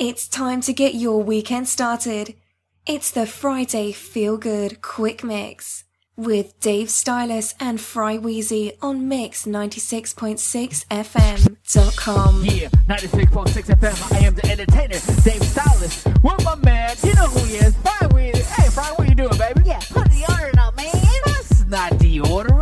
It's time to get your weekend started. It's the Friday Feel Good Quick Mix with Dave Stylus and Fry Wheezy on Mix 96.6 FM.com. Yeah, 96.6 FM. I am the entertainer, Dave Stylus. What my man, you know who he is, Fry Wheezy. Hey, Fry, what you doing, baby? Yeah, put the order up, man. That's not the order.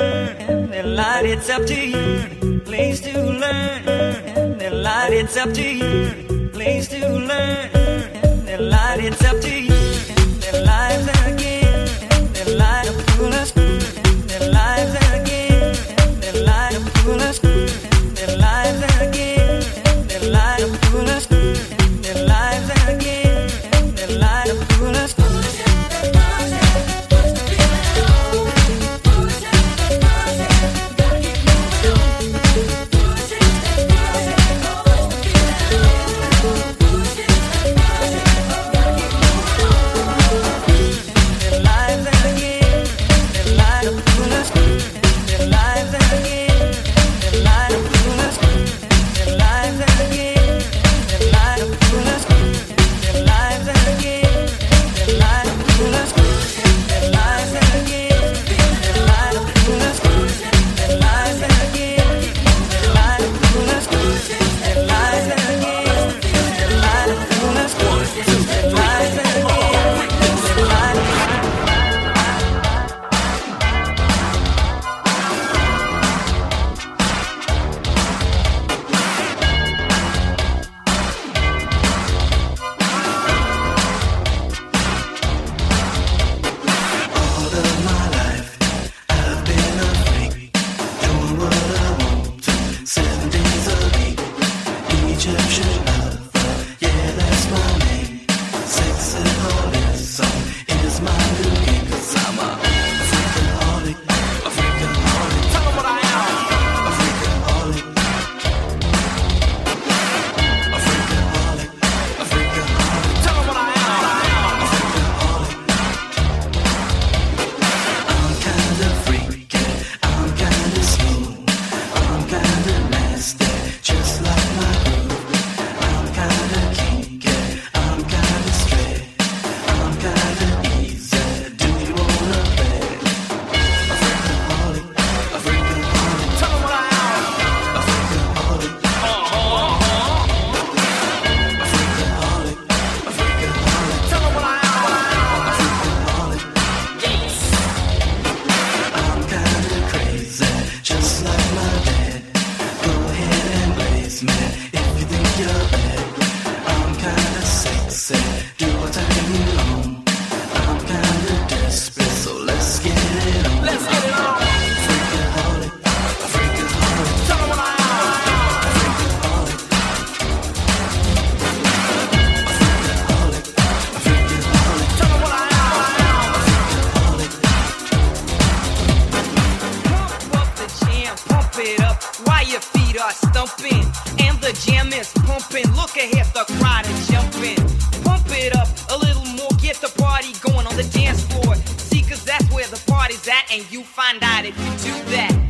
and the light it's up to you. Place to learn and the light it's up to you. Place to learn and the light it's up to you. that's where the party's at, and you find out if you do that.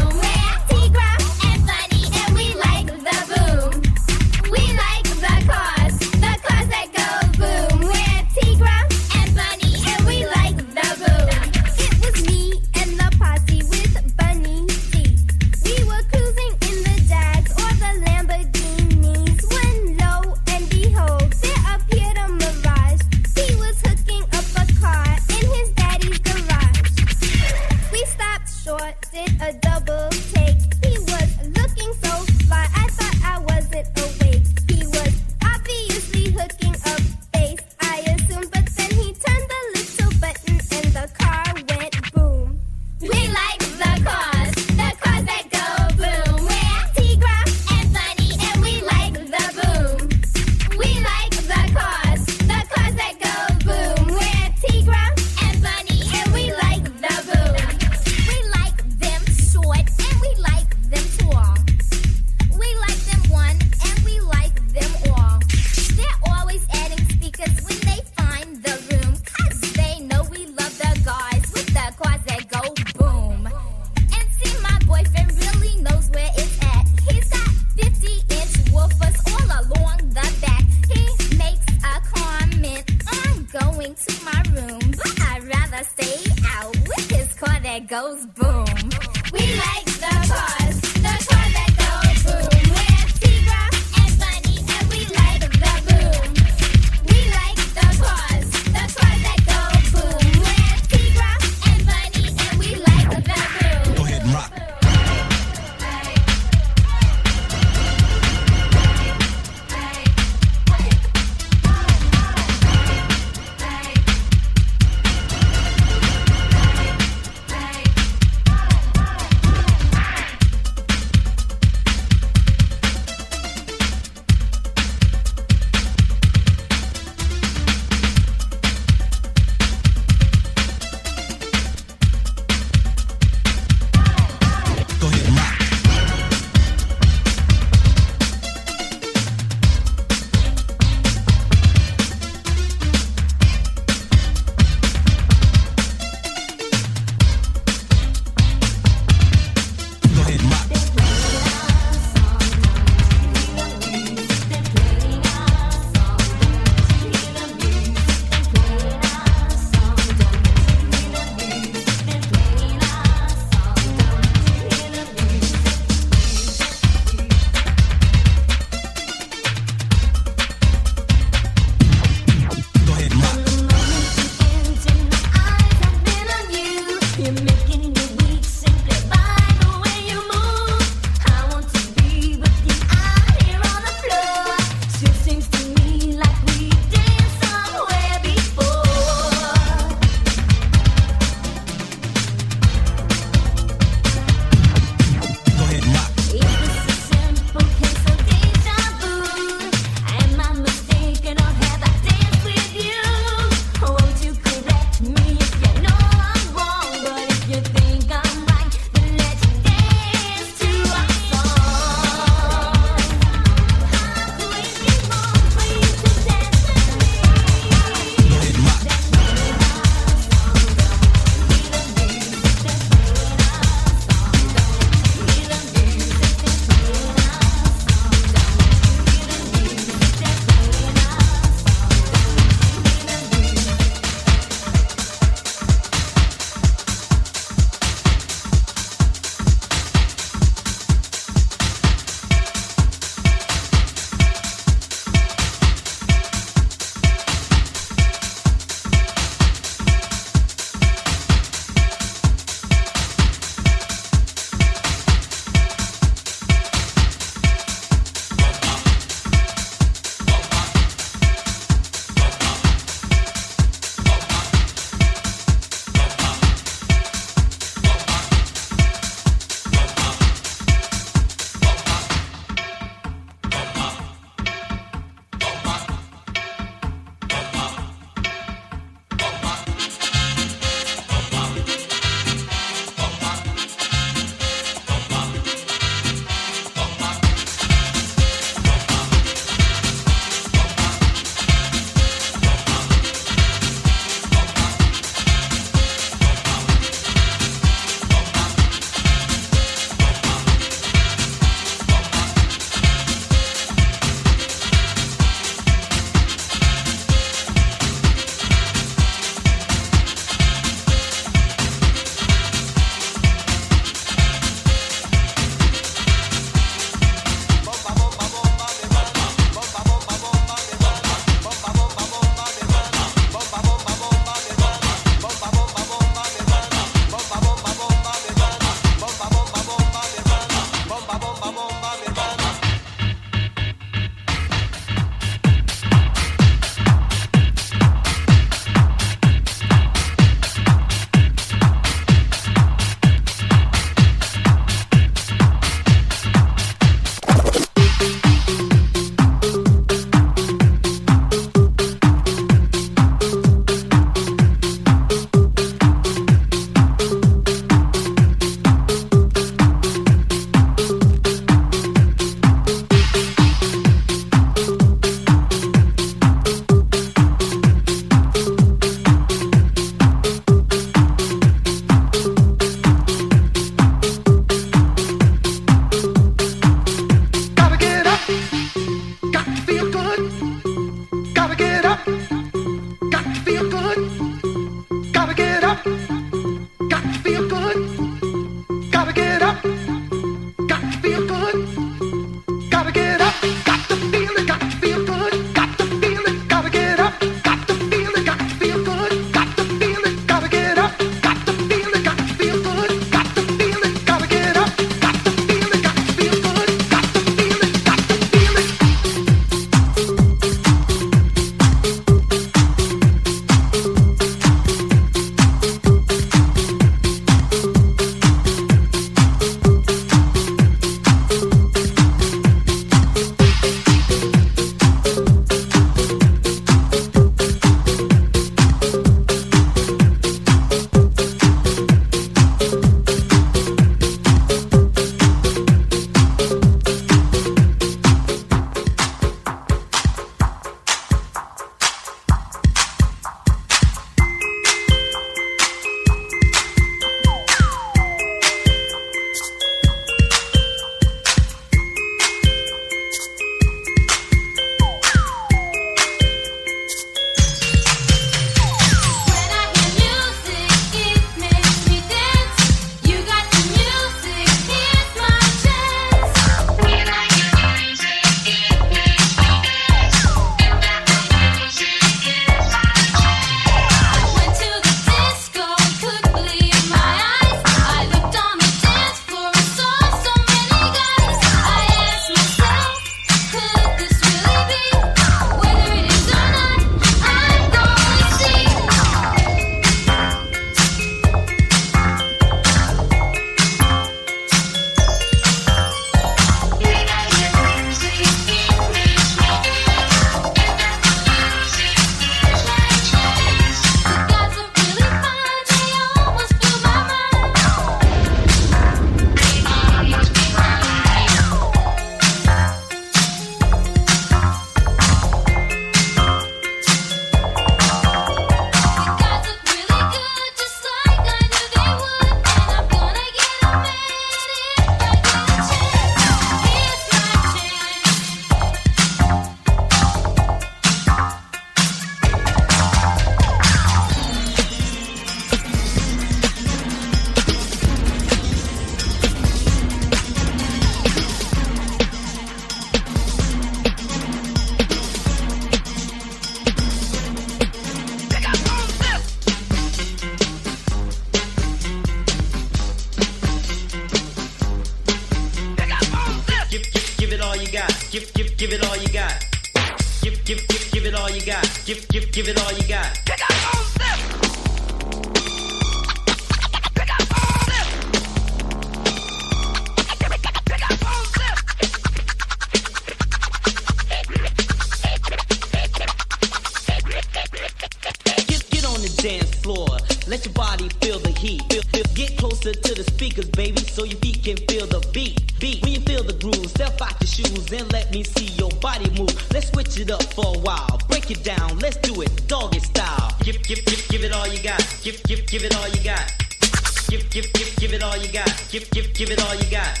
give it all you got.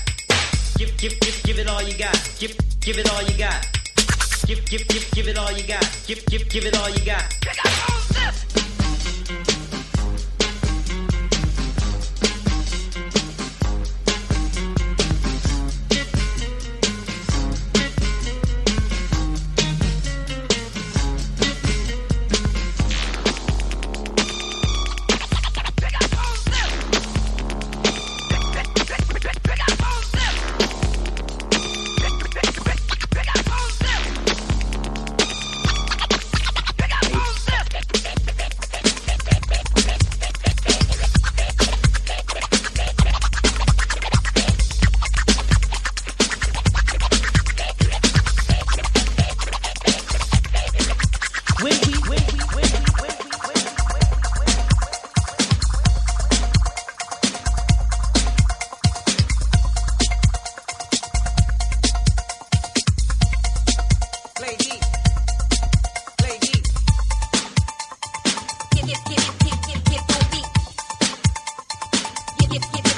Give, give, give, give it all you got. Give, give it all you got. Give, give, give, give it all you got. Give, give, give it all you got. skip.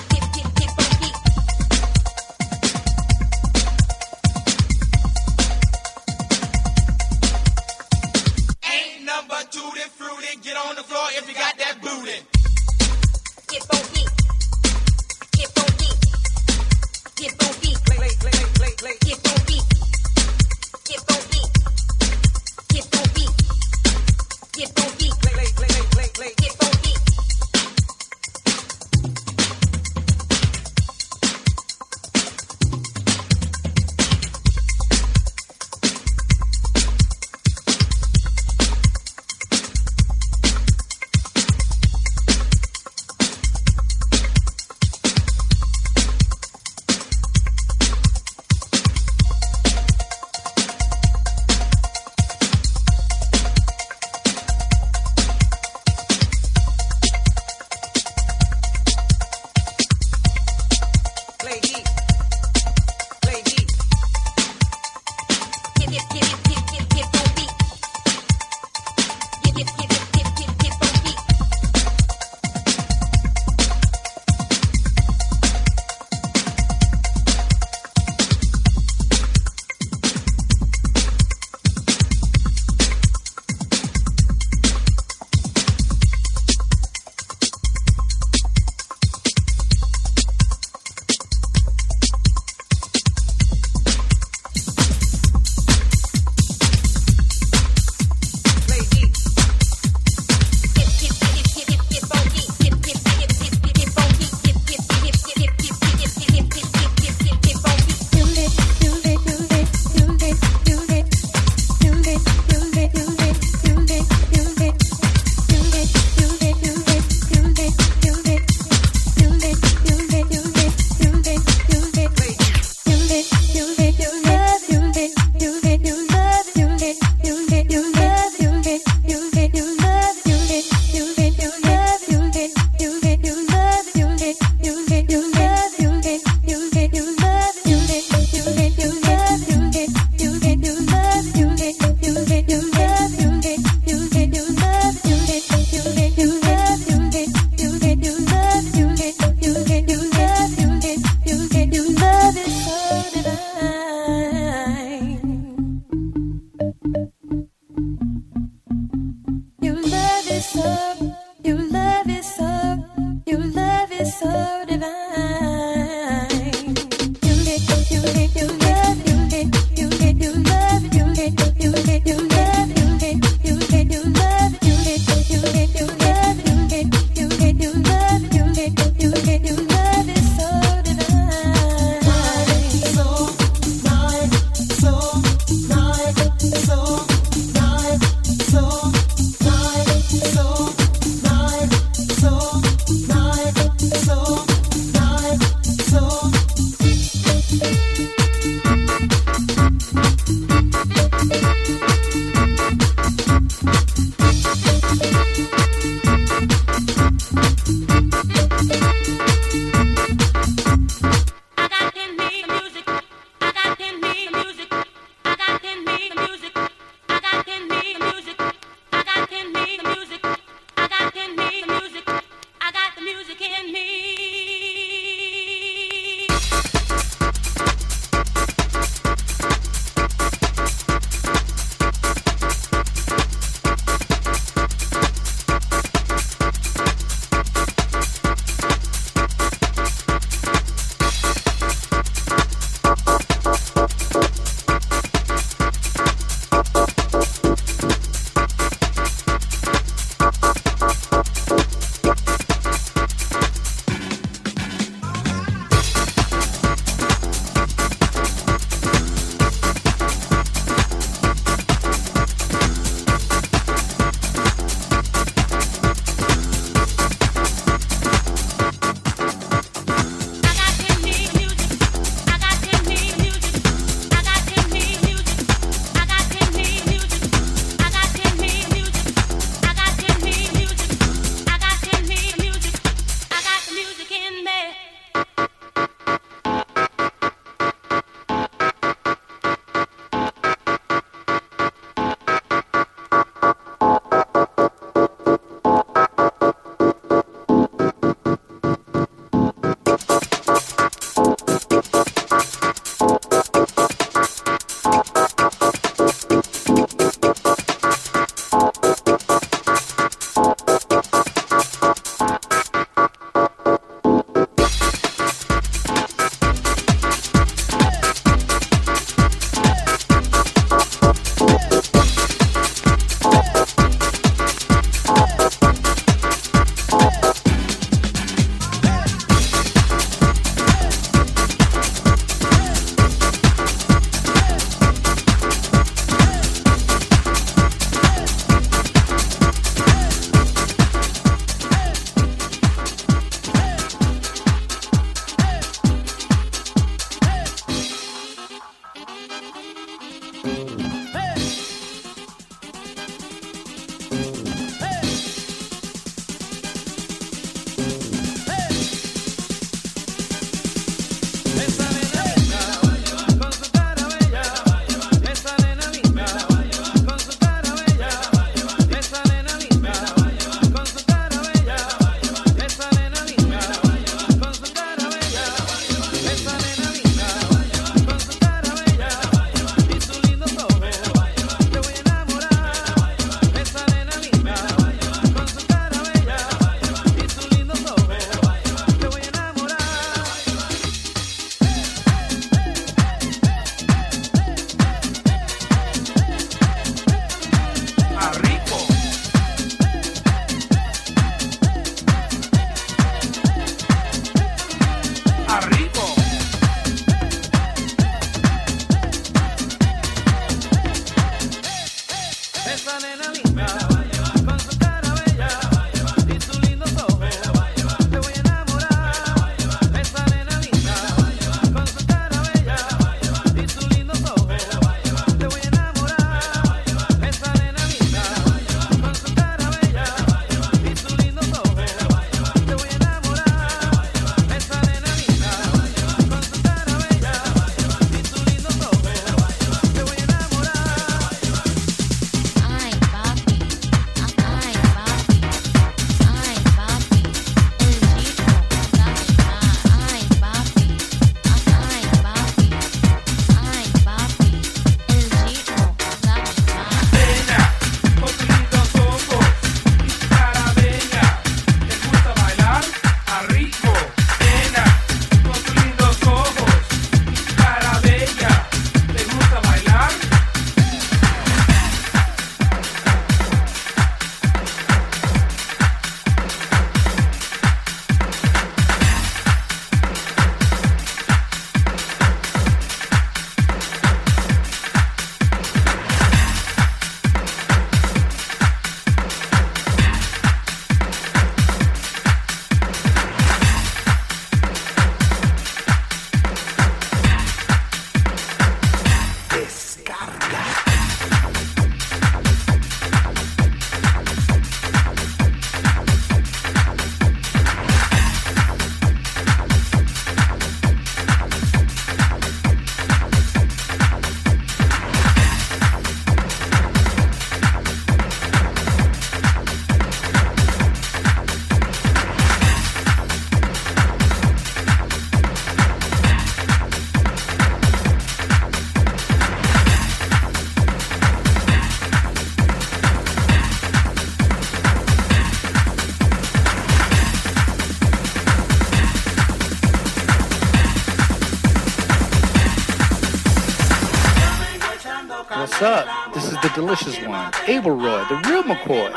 Publishers one, Abel Roy, the real McCoy.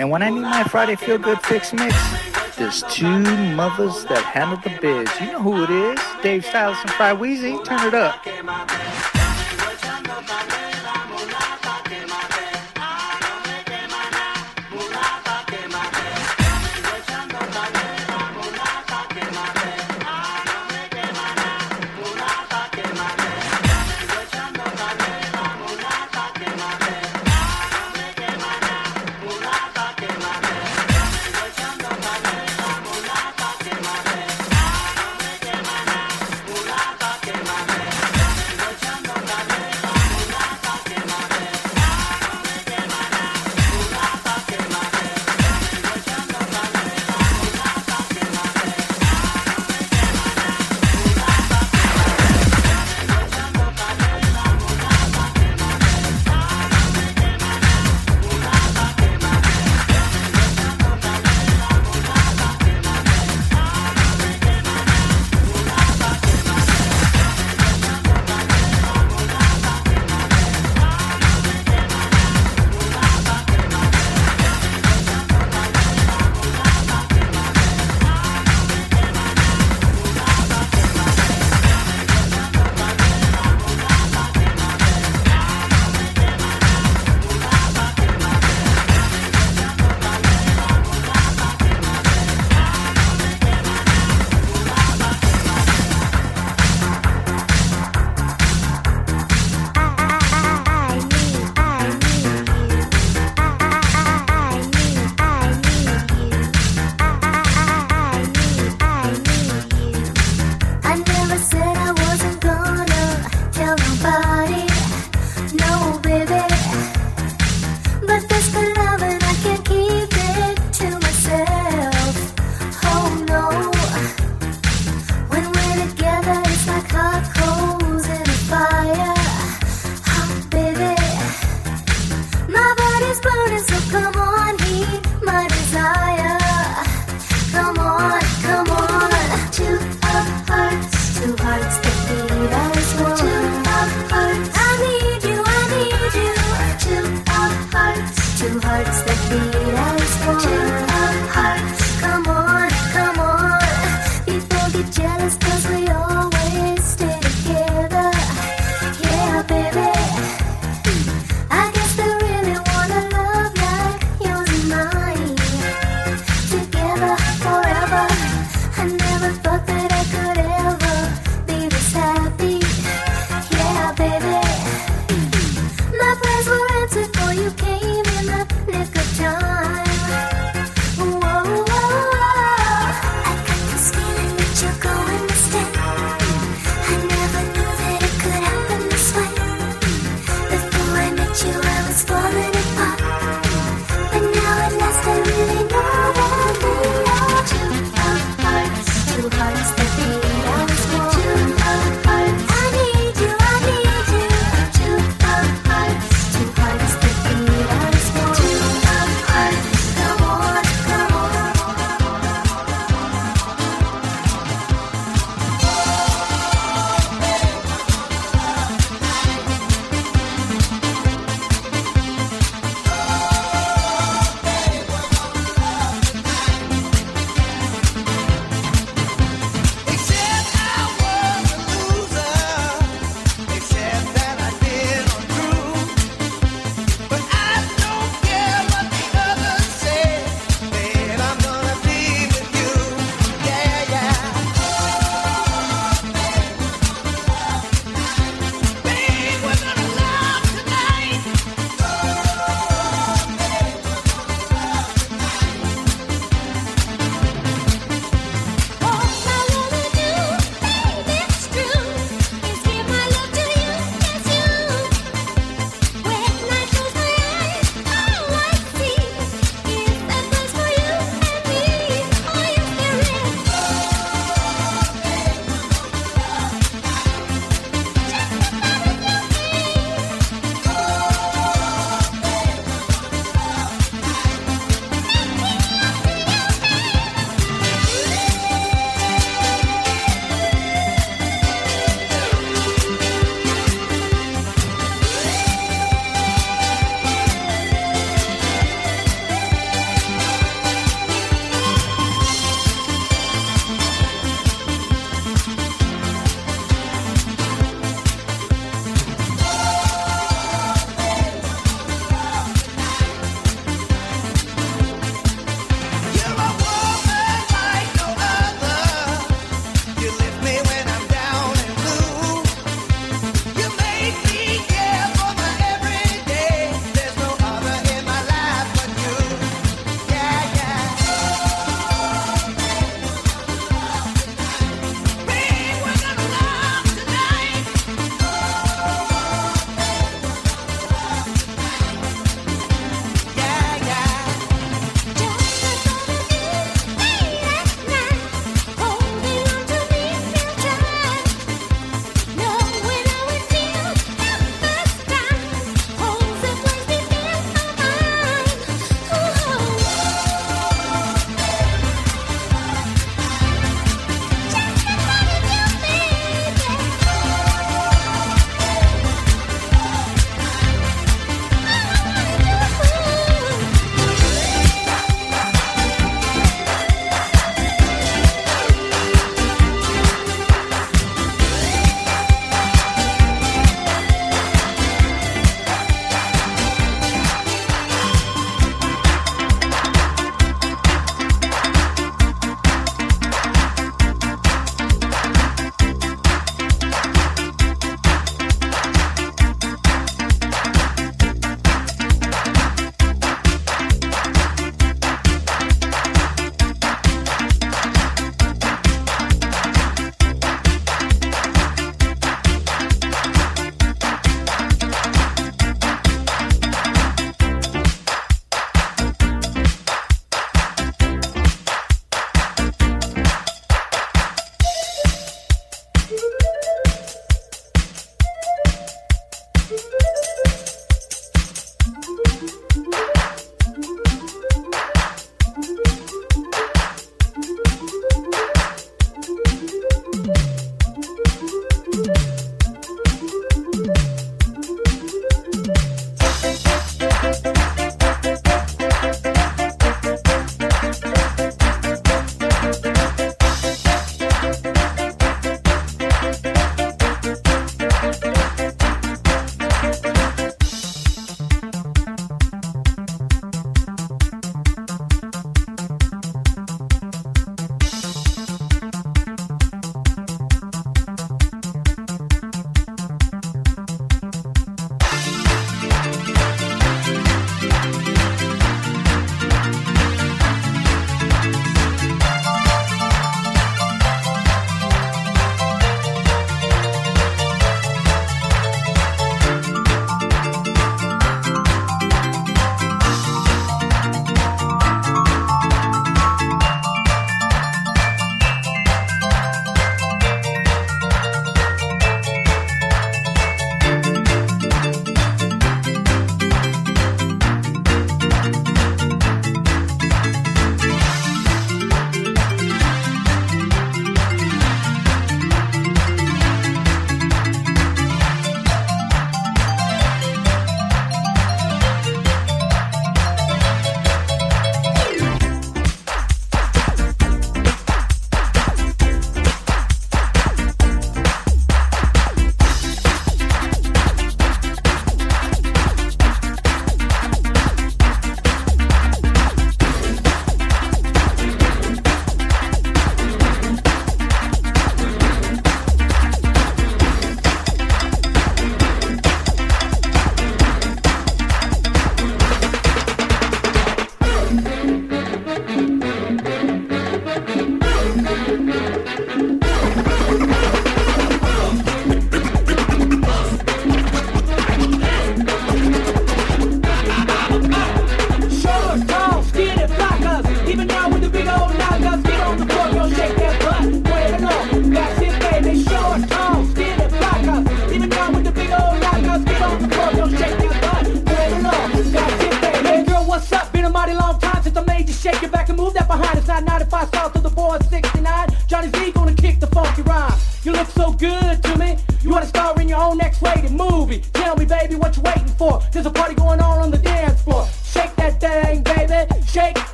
And when I need my Friday Feel Good Fix Mix, there's two mothers that handle the biz. You know who it is Dave Stylus and Fry Wheezy. Turn it up.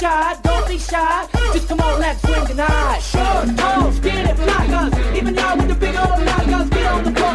shy, don't be shy. Just come on, let's swing tonight. Short toes, get it, block us. Even y'all with the big old knockers, get on the floor.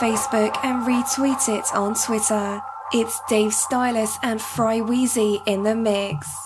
Facebook and retweet it on Twitter. It's Dave Stylus and Fry Wheezy in the mix.